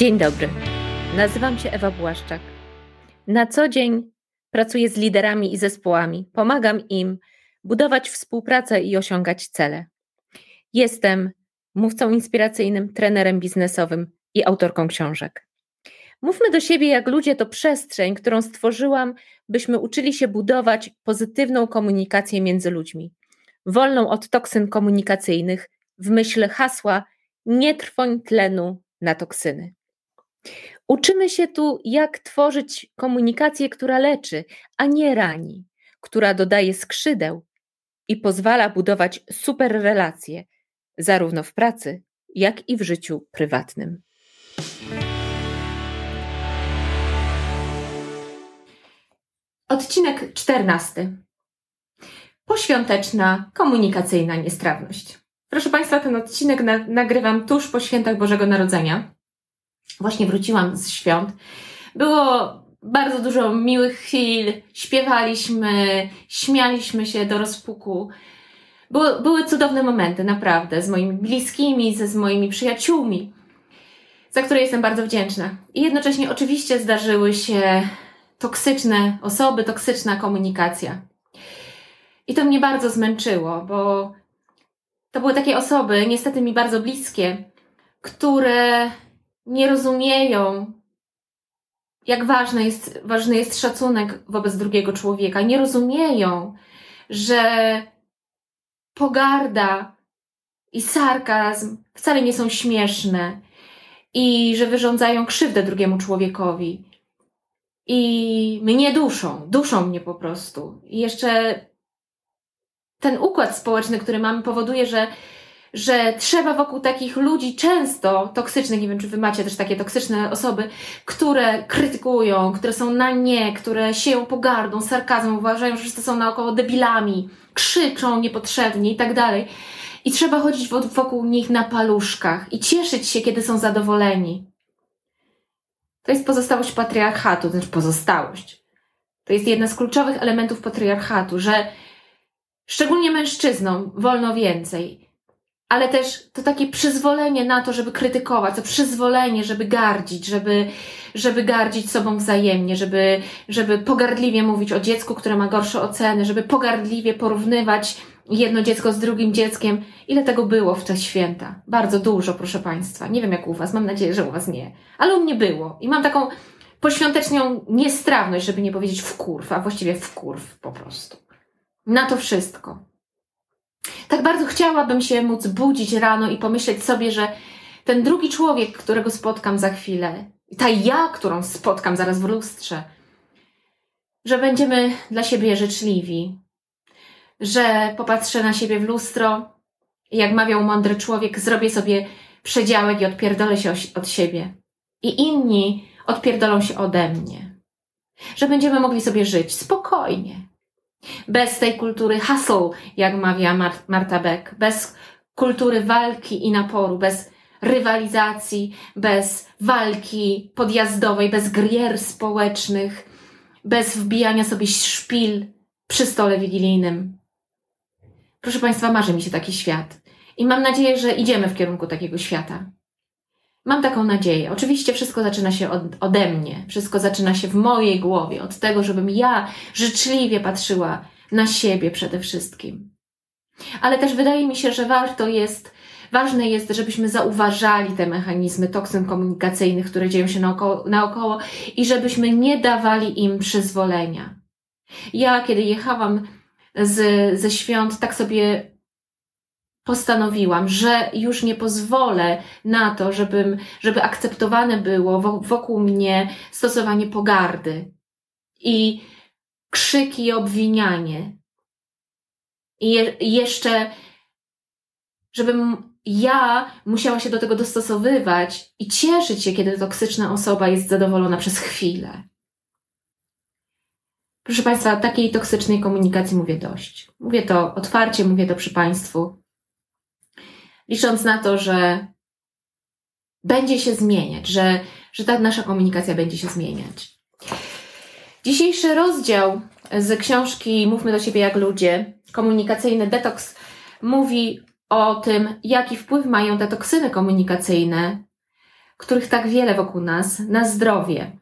Dzień dobry. Nazywam się Ewa Błaszczak. Na co dzień pracuję z liderami i zespołami. Pomagam im budować współpracę i osiągać cele. Jestem mówcą inspiracyjnym, trenerem biznesowym i autorką książek. Mówmy do siebie jak ludzie to przestrzeń, którą stworzyłam, byśmy uczyli się budować pozytywną komunikację między ludźmi, wolną od toksyn komunikacyjnych, w myśl hasła nie trwoń tlenu na toksyny. Uczymy się tu, jak tworzyć komunikację, która leczy, a nie rani, która dodaje skrzydeł i pozwala budować super relacje, zarówno w pracy, jak i w życiu prywatnym. Odcinek czternasty. Poświąteczna komunikacyjna niestrawność. Proszę Państwa, ten odcinek na, nagrywam tuż po świętach Bożego Narodzenia. Właśnie wróciłam z świąt. Było bardzo dużo miłych chwil, śpiewaliśmy, śmialiśmy się do rozpuku. Były, były cudowne momenty, naprawdę, z moimi bliskimi, ze, z moimi przyjaciółmi, za które jestem bardzo wdzięczna. I jednocześnie oczywiście zdarzyły się toksyczne osoby, toksyczna komunikacja. I to mnie bardzo zmęczyło, bo to były takie osoby, niestety mi bardzo bliskie, które nie rozumieją, jak ważny jest, ważny jest szacunek wobec drugiego człowieka. Nie rozumieją, że pogarda i sarkazm wcale nie są śmieszne i że wyrządzają krzywdę drugiemu człowiekowi. I mnie duszą, duszą mnie po prostu. I jeszcze ten układ społeczny, który mamy, powoduje, że, że trzeba wokół takich ludzi często toksycznych, nie wiem, czy wy macie też takie toksyczne osoby, które krytykują, które są na nie, które sieją pogardą, sarkazmem, uważają, że wszyscy są naokoło debilami, krzyczą niepotrzebnie i tak dalej. I trzeba chodzić wokół nich na paluszkach i cieszyć się, kiedy są zadowoleni. To jest pozostałość patriarchatu, to znaczy pozostałość. To jest jedna z kluczowych elementów patriarchatu, że szczególnie mężczyznom wolno więcej, ale też to takie przyzwolenie na to, żeby krytykować, to przyzwolenie, żeby gardzić, żeby, żeby gardzić sobą wzajemnie, żeby, żeby pogardliwie mówić o dziecku, które ma gorsze oceny, żeby pogardliwie porównywać jedno dziecko z drugim dzieckiem. Ile tego było w te święta? Bardzo dużo, proszę Państwa. Nie wiem jak u Was, mam nadzieję, że u Was nie. Ale u mnie było. I mam taką poświąteczną niestrawność, żeby nie powiedzieć wkurw, a właściwie wkurw po prostu. Na to wszystko. Tak bardzo chciałabym się móc budzić rano i pomyśleć sobie, że ten drugi człowiek, którego spotkam za chwilę, ta ja, którą spotkam zaraz w lustrze, że będziemy dla siebie życzliwi, że popatrzę na siebie w lustro i jak mawiał mądry człowiek, zrobię sobie przedziałek i odpierdolę się od siebie. I inni odpierdolą się ode mnie. Że będziemy mogli sobie żyć spokojnie. Bez tej kultury hustle, jak mawia Marta Beck. Bez kultury walki i naporu. Bez rywalizacji, bez walki podjazdowej, bez grier społecznych, bez wbijania sobie szpil przy stole wigilijnym. Proszę Państwa, marzy mi się taki świat. I mam nadzieję, że idziemy w kierunku takiego świata. Mam taką nadzieję. Oczywiście wszystko zaczyna się od, ode mnie, wszystko zaczyna się w mojej głowie, od tego, żebym ja życzliwie patrzyła na siebie przede wszystkim. Ale też wydaje mi się, że warto jest, ważne jest, żebyśmy zauważali te mechanizmy toksyn komunikacyjnych, które dzieją się naokoło, naokoło i żebyśmy nie dawali im przyzwolenia. Ja, kiedy jechałam z, ze świąt, tak sobie postanowiłam, że już nie pozwolę na to, żebym, żeby akceptowane było wokół mnie stosowanie pogardy i krzyki i obwinianie. I je, jeszcze, żebym ja musiała się do tego dostosowywać i cieszyć się, kiedy toksyczna osoba jest zadowolona przez chwilę. Proszę Państwa, takiej toksycznej komunikacji mówię dość. Mówię to otwarcie, mówię to przy Państwu, licząc na to, że będzie się zmieniać, że, że ta nasza komunikacja będzie się zmieniać. Dzisiejszy rozdział z książki Mówmy do siebie jak ludzie, komunikacyjny detoks, mówi o tym, jaki wpływ mają te toksyny komunikacyjne których tak wiele wokół nas, na zdrowie.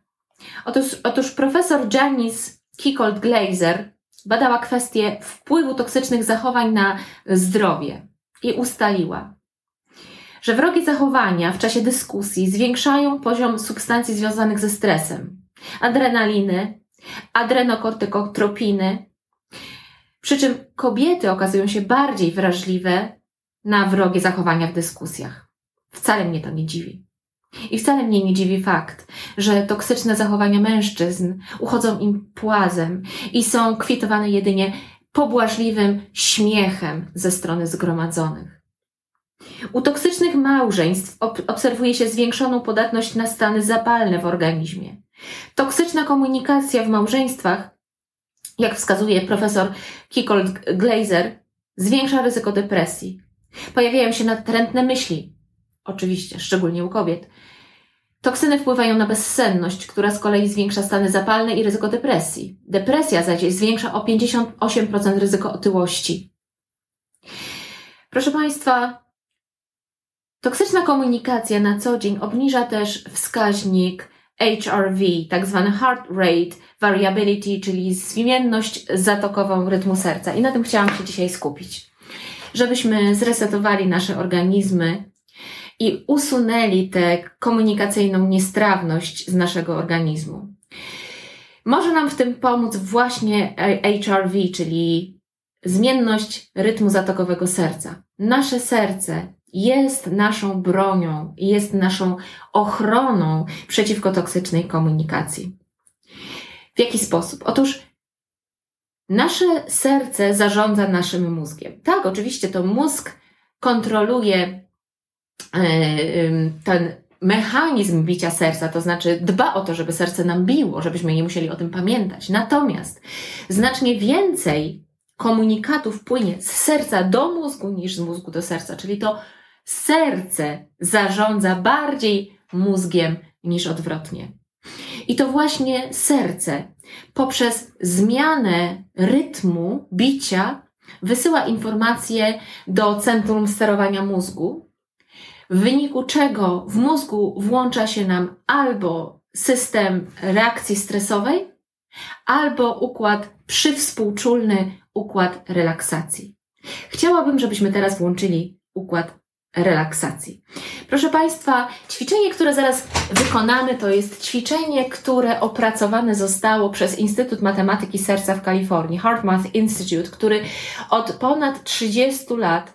Otóż, otóż profesor Janice Kikold Glazer badała kwestię wpływu toksycznych zachowań na zdrowie i ustaliła, że wrogie zachowania w czasie dyskusji zwiększają poziom substancji związanych ze stresem, adrenaliny, adrenokortykotropiny, przy czym kobiety okazują się bardziej wrażliwe na wrogie zachowania w dyskusjach. Wcale mnie to nie dziwi. I wcale mnie nie dziwi fakt, że toksyczne zachowania mężczyzn uchodzą im płazem i są kwitowane jedynie pobłażliwym śmiechem ze strony zgromadzonych. U toksycznych małżeństw obserwuje się zwiększoną podatność na stany zapalne w organizmie. Toksyczna komunikacja w małżeństwach, jak wskazuje profesor Kikold Glazer, zwiększa ryzyko depresji. Pojawiają się natrętne myśli, oczywiście, szczególnie u kobiet. Toksyny wpływają na bezsenność, która z kolei zwiększa stany zapalne i ryzyko depresji. Depresja zaś zwiększa o 58% ryzyko otyłości. Proszę Państwa, toksyczna komunikacja na co dzień obniża też wskaźnik HRV, tak zwany heart rate variability, czyli zmienność zatokową rytmu serca. I na tym chciałam się dzisiaj skupić. Żebyśmy zresetowali nasze organizmy i usunęli tę komunikacyjną niestrawność z naszego organizmu. Może nam w tym pomóc właśnie HRV, czyli zmienność rytmu zatokowego serca. Nasze serce jest naszą bronią, jest naszą ochroną przeciwko toksycznej komunikacji. W jaki sposób? Otóż nasze serce zarządza naszym mózgiem. Tak, oczywiście to mózg kontroluje E, ten mechanizm bicia serca, to znaczy dba o to, żeby serce nam biło, żebyśmy nie musieli o tym pamiętać. Natomiast znacznie więcej komunikatów płynie z serca do mózgu niż z mózgu do serca, czyli to serce zarządza bardziej mózgiem niż odwrotnie. I to właśnie serce poprzez zmianę rytmu bicia wysyła informacje do centrum sterowania mózgu, w wyniku czego w mózgu włącza się nam albo system reakcji stresowej, albo układ przywspółczulny, układ relaksacji. Chciałabym, żebyśmy teraz włączyli układ relaksacji. Proszę Państwa, ćwiczenie, które zaraz wykonamy, to jest ćwiczenie, które opracowane zostało przez Instytut Matematyki Serca w Kalifornii, HeartMath Institute, który od ponad 30 lat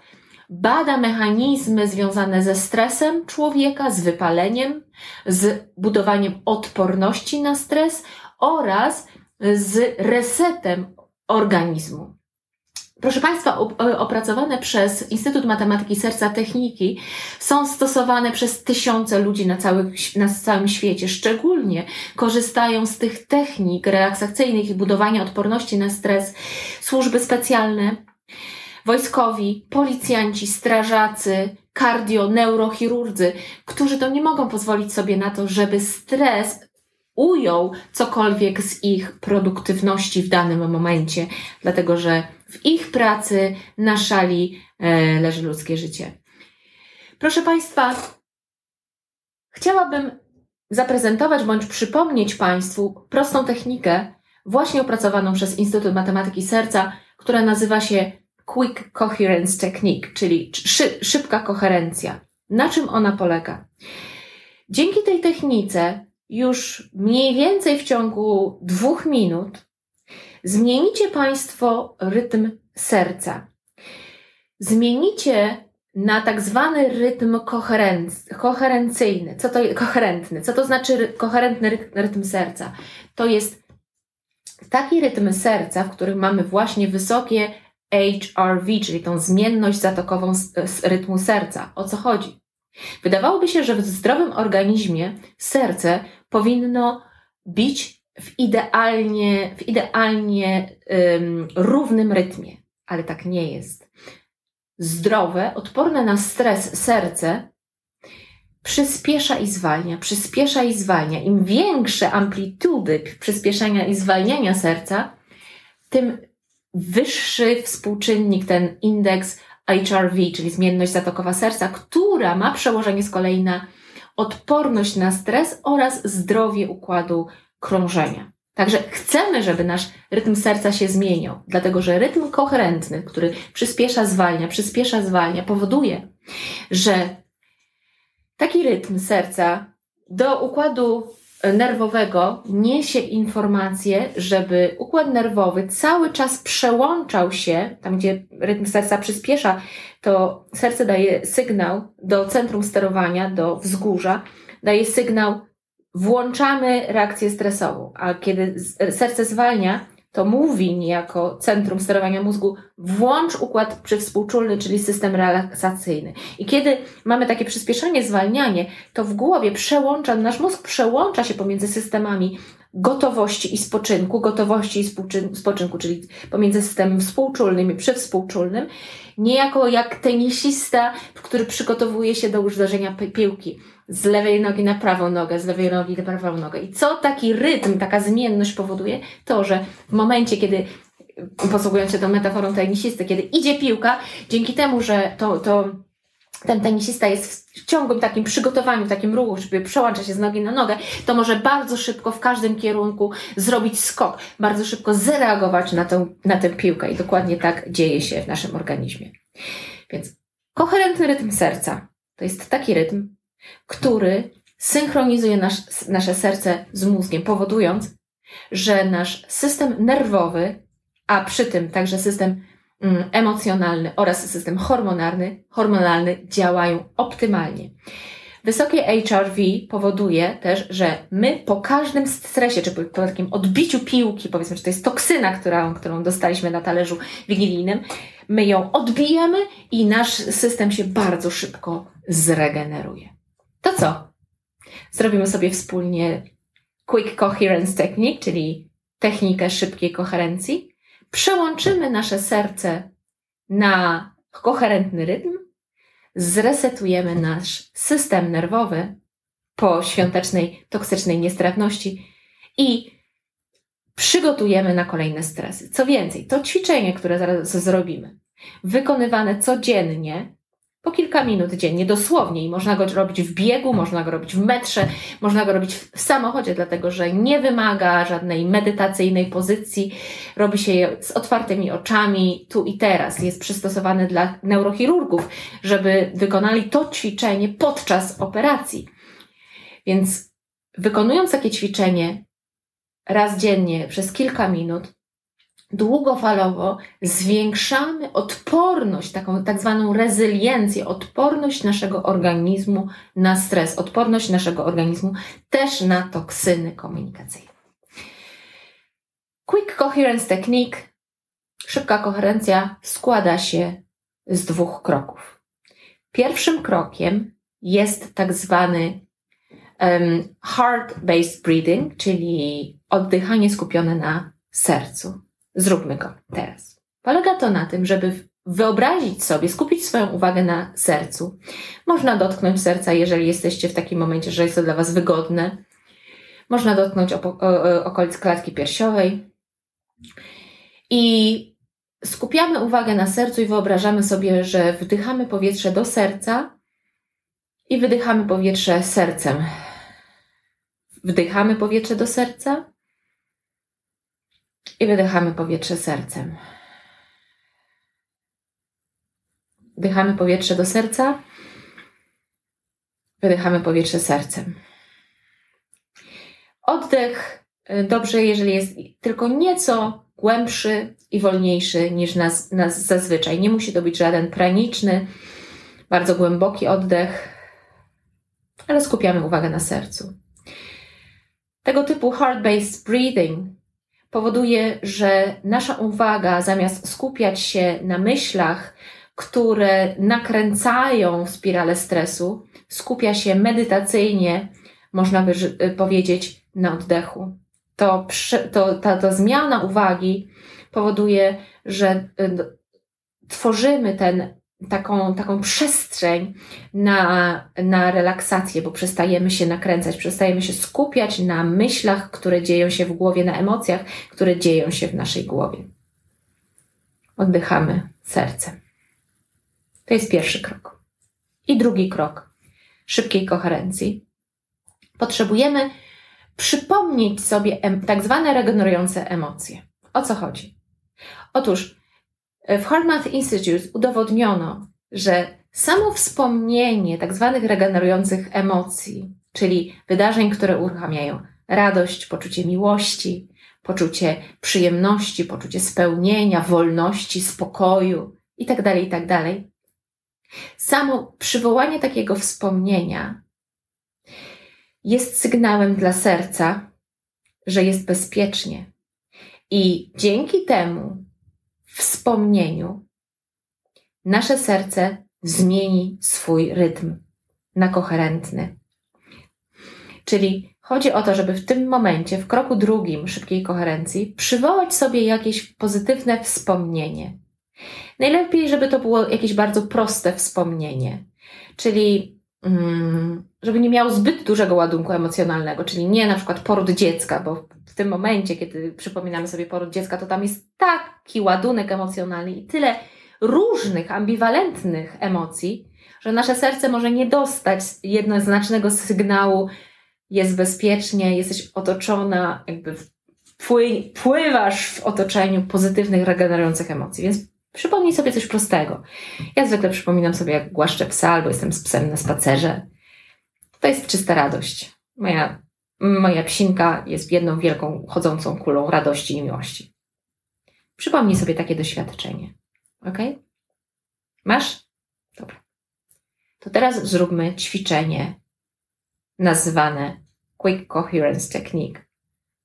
bada mechanizmy związane ze stresem człowieka, z wypaleniem, z budowaniem odporności na stres oraz z resetem organizmu. Proszę Państwa, opracowane przez Instytut Matematyki Serca Techniki są stosowane przez tysiące ludzi na, cały, na całym świecie. Szczególnie korzystają z tych technik relaksacyjnych i budowania odporności na stres służby specjalne, wojskowi, policjanci, strażacy, kardio, neurochirurdzy, którzy to nie mogą pozwolić sobie na to, żeby stres ujął cokolwiek z ich produktywności w danym momencie, dlatego że w ich pracy na szali e, leży ludzkie życie. Proszę Państwa, chciałabym zaprezentować bądź przypomnieć Państwu prostą technikę, właśnie opracowaną przez Instytut Matematyki Serca, która nazywa się Quick Coherence Technique, czyli szy, szybka koherencja. Na czym ona polega? Dzięki tej technice już mniej więcej w ciągu dwóch minut zmienicie Państwo rytm serca. Zmienicie na tak zwany rytm koherencyjny. Co to koherentny? Co to znaczy koherentny rytm serca? To jest taki rytm serca, w którym mamy właśnie wysokie HRV, czyli tą zmienność zatokową z rytmu serca. O co chodzi? Wydawałoby się, że w zdrowym organizmie serce powinno bić w idealnie, w idealnie um, równym rytmie, ale tak nie jest. Zdrowe, odporne na stres serce przyspiesza i zwalnia, przyspiesza i zwalnia. Im większe amplitudy przyspieszania i zwalniania serca, tym wyższy współczynnik, ten indeks HRV, czyli zmienność zatokowa serca, która ma przełożenie z kolei na odporność na stres oraz zdrowie układu krążenia. Także chcemy, żeby nasz rytm serca się zmieniał, dlatego że rytm koherentny, który przyspiesza, zwalnia, przyspiesza, zwalnia, powoduje, że taki rytm serca do układu nerwowego niesie informację, żeby układ nerwowy cały czas przełączał się, tam gdzie rytm serca przyspiesza, to serce daje sygnał do centrum sterowania, do wzgórza, daje sygnał, włączamy reakcję stresową, a kiedy serce zwalnia, to mówi niejako centrum sterowania mózgu, włącz układ przywspółczulny, czyli system relaksacyjny. I kiedy mamy takie przyspieszenie, zwalnianie, to w głowie przełącza, nasz mózg przełącza się pomiędzy systemami gotowości i spoczynku, gotowości i spoczynku, czyli pomiędzy systemem współczulnym i przywspółczulnym, niejako jak tenisista, który przygotowuje się do uderzenia piłki z lewej nogi na prawą nogę, z lewej nogi na prawą nogę. I co taki rytm, taka zmienność powoduje? To, że w momencie, kiedy posługując się tą metaforą tenisisty, kiedy idzie piłka, dzięki temu, że to, to ten tenisista jest w ciągłym takim przygotowaniu, takim ruchu, żeby przełącza się z nogi na nogę, to może bardzo szybko w każdym kierunku zrobić skok, bardzo szybko zareagować na, tą, na tę piłkę i dokładnie tak dzieje się w naszym organizmie. Więc koherentny rytm serca to jest taki rytm, który synchronizuje nasz, nasze serce z mózgiem, powodując, że nasz system nerwowy, a przy tym także system emocjonalny oraz system hormonalny, hormonalny działają optymalnie. Wysokie HRV powoduje też, że my po każdym stresie, czy po, po takim odbiciu piłki, powiedzmy, że to jest toksyna, którą, którą dostaliśmy na talerzu wigilijnym, my ją odbijamy i nasz system się bardzo szybko zregeneruje. To co? Zrobimy sobie wspólnie Quick Coherence Technique, czyli technikę szybkiej koherencji. Przełączymy nasze serce na koherentny rytm, zresetujemy nasz system nerwowy po świątecznej, toksycznej niestrawności i przygotujemy na kolejne stresy. Co więcej, to ćwiczenie, które zaraz zrobimy, wykonywane codziennie, po kilka minut dziennie, dosłownie. I można go robić w biegu, można go robić w metrze, można go robić w samochodzie, dlatego że nie wymaga żadnej medytacyjnej pozycji. Robi się je z otwartymi oczami, tu i teraz. Jest przystosowany dla neurochirurgów, żeby wykonali to ćwiczenie podczas operacji. Więc wykonując takie ćwiczenie raz dziennie przez kilka minut, długofalowo zwiększamy odporność, taką tak zwaną rezyliencję, odporność naszego organizmu na stres, odporność naszego organizmu też na toksyny komunikacyjne. Quick Coherence Technique, szybka koherencja, składa się z dwóch kroków. Pierwszym krokiem jest tak zwany um, heart-based breathing, czyli oddychanie skupione na sercu. Zróbmy go teraz. Polega to na tym, żeby wyobrazić sobie, skupić swoją uwagę na sercu. Można dotknąć serca, jeżeli jesteście w takim momencie, że jest to dla Was wygodne. Można dotknąć okolic klatki piersiowej. I skupiamy uwagę na sercu i wyobrażamy sobie, że wdychamy powietrze do serca i wydychamy powietrze sercem. Wdychamy powietrze do serca i wydychamy powietrze sercem. Wdychamy powietrze do serca, wydychamy powietrze sercem. Oddech y, dobrze, jeżeli jest tylko nieco głębszy i wolniejszy niż nas, nas zazwyczaj. Nie musi to być żaden praniczny, bardzo głęboki oddech, ale skupiamy uwagę na sercu. Tego typu heart-based breathing powoduje, że nasza uwaga zamiast skupiać się na myślach, które nakręcają spiralę stresu, skupia się medytacyjnie, można by y, powiedzieć, na oddechu. To, to, ta, ta zmiana uwagi powoduje, że y, tworzymy ten taką, taką przestrzeń na, na relaksację, bo przestajemy się nakręcać, przestajemy się skupiać na myślach, które dzieją się w głowie, na emocjach, które dzieją się w naszej głowie. Oddychamy sercem. To jest pierwszy krok. I drugi krok. szybkiej koherencji, potrzebujemy przypomnieć sobie tak zwane regenerujące emocje. O co chodzi? Otóż w HeartMath Institute udowodniono, że samo wspomnienie tak zwanych regenerujących emocji, czyli wydarzeń, które uruchamiają radość, poczucie miłości, poczucie przyjemności, poczucie spełnienia, wolności, spokoju itd., tak itd. Tak samo przywołanie takiego wspomnienia jest sygnałem dla serca, że jest bezpiecznie. I dzięki temu wspomnieniu nasze serce zmieni swój rytm na koherentny. Czyli chodzi o to, żeby w tym momencie, w kroku drugim szybkiej koherencji, przywołać sobie jakieś pozytywne wspomnienie. Najlepiej, żeby to było jakieś bardzo proste wspomnienie, czyli mm, żeby nie miało zbyt dużego ładunku emocjonalnego, czyli nie na przykład poród dziecka, bo w tym momencie, kiedy przypominamy sobie poród dziecka, to tam jest taki ładunek emocjonalny i tyle różnych, ambiwalentnych emocji, że nasze serce może nie dostać jednoznacznego sygnału, jest bezpiecznie, jesteś otoczona, jakby pływasz w otoczeniu pozytywnych, regenerujących emocji. Więc przypomnij sobie coś prostego. Ja zwykle przypominam sobie, jak głaszczę psa albo jestem z psem na spacerze. To jest czysta radość. Moja, moja psinka jest jedną wielką, chodzącą kulą radości i miłości. Przypomnij sobie takie doświadczenie. Ok? Masz? Dobra. To teraz zróbmy ćwiczenie nazwane Quick Coherence Technique,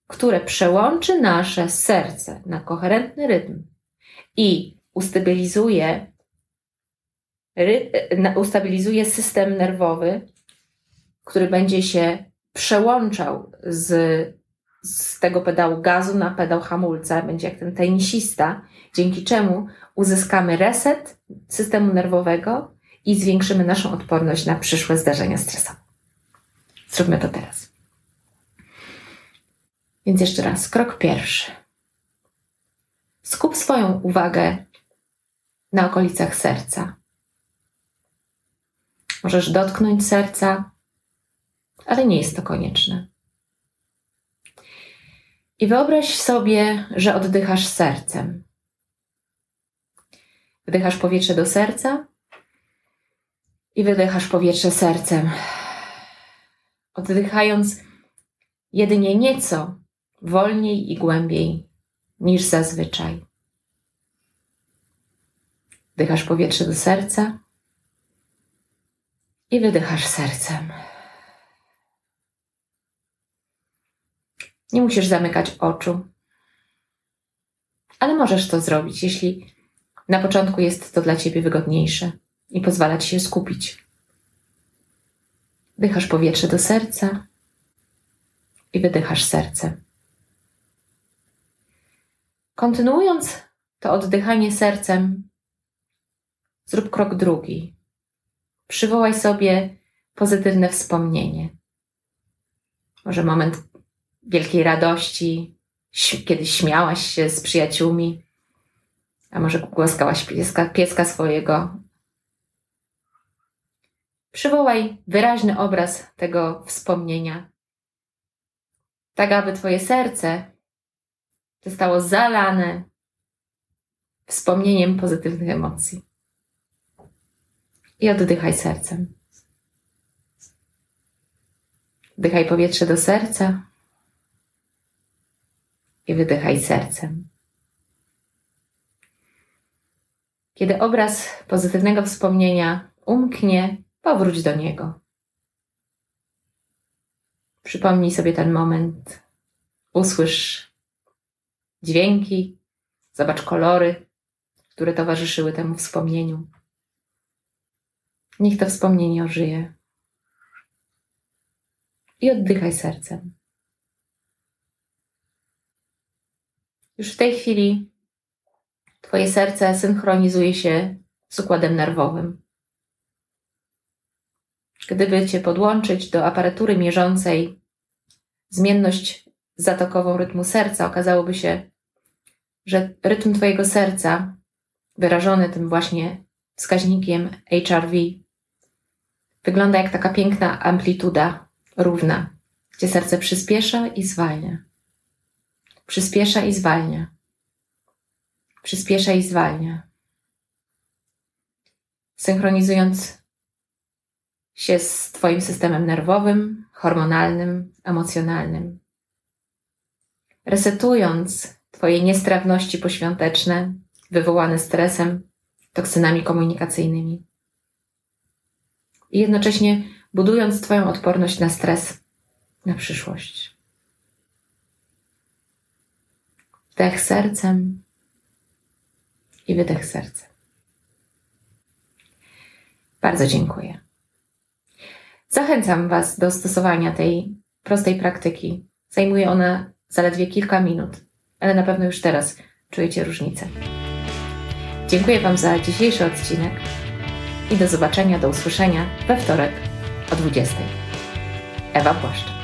które przełączy nasze serce na koherentny rytm i ustabilizuje, ry, ustabilizuje system nerwowy, który będzie się przełączał z, z tego pedału gazu na pedał hamulca, będzie jak ten tenisista, dzięki czemu uzyskamy reset systemu nerwowego i zwiększymy naszą odporność na przyszłe zdarzenia stresowe. Zróbmy to teraz. Więc jeszcze raz, krok pierwszy. Skup swoją uwagę na okolicach serca. Możesz dotknąć serca, ale nie jest to konieczne. I wyobraź sobie, że oddychasz sercem. Wdychasz powietrze do serca i wydychasz powietrze sercem. Oddychając jedynie nieco wolniej i głębiej niż zazwyczaj. Wdychasz powietrze do serca i wydychasz sercem. Nie musisz zamykać oczu, ale możesz to zrobić, jeśli na początku jest to dla ciebie wygodniejsze i pozwala ci się skupić. Wdychasz powietrze do serca i wydychasz sercem. Kontynuując to oddychanie sercem, zrób krok drugi. Przywołaj sobie pozytywne wspomnienie. Może moment wielkiej radości, kiedy śmiałaś się z przyjaciółmi, a może głaskałaś pieska, pieska swojego. Przywołaj wyraźny obraz tego wspomnienia, tak aby Twoje serce zostało zalane wspomnieniem pozytywnych emocji. I oddychaj sercem. Wdychaj powietrze do serca i wydychaj sercem. Kiedy obraz pozytywnego wspomnienia umknie, powróć do niego. Przypomnij sobie ten moment, usłysz dźwięki, zobacz kolory, które towarzyszyły temu wspomnieniu. Niech to wspomnienie ożyje. I oddychaj sercem. Już w tej chwili Twoje serce synchronizuje się z układem nerwowym. Gdyby Cię podłączyć do aparatury mierzącej zmienność zatokową rytmu serca, okazałoby się, że rytm Twojego serca, wyrażony tym właśnie wskaźnikiem HRV, wygląda jak taka piękna amplituda równa, gdzie serce przyspiesza i zwalnia. Przyspiesza i zwalnia. Przyspiesza i zwalnia. Synchronizując się z Twoim systemem nerwowym, hormonalnym, emocjonalnym. Resetując Twoje niestrawności poświąteczne, wywołane stresem, toksynami komunikacyjnymi. I jednocześnie budując Twoją odporność na stres, na przyszłość. Wdech sercem i wydech sercem. Bardzo dziękuję. Zachęcam Was do stosowania tej prostej praktyki. Zajmuje ona zaledwie kilka minut, ale na pewno już teraz czujecie różnicę. Dziękuję Wam za dzisiejszy odcinek i do zobaczenia, do usłyszenia we wtorek o 20. Ewa Płaszcz.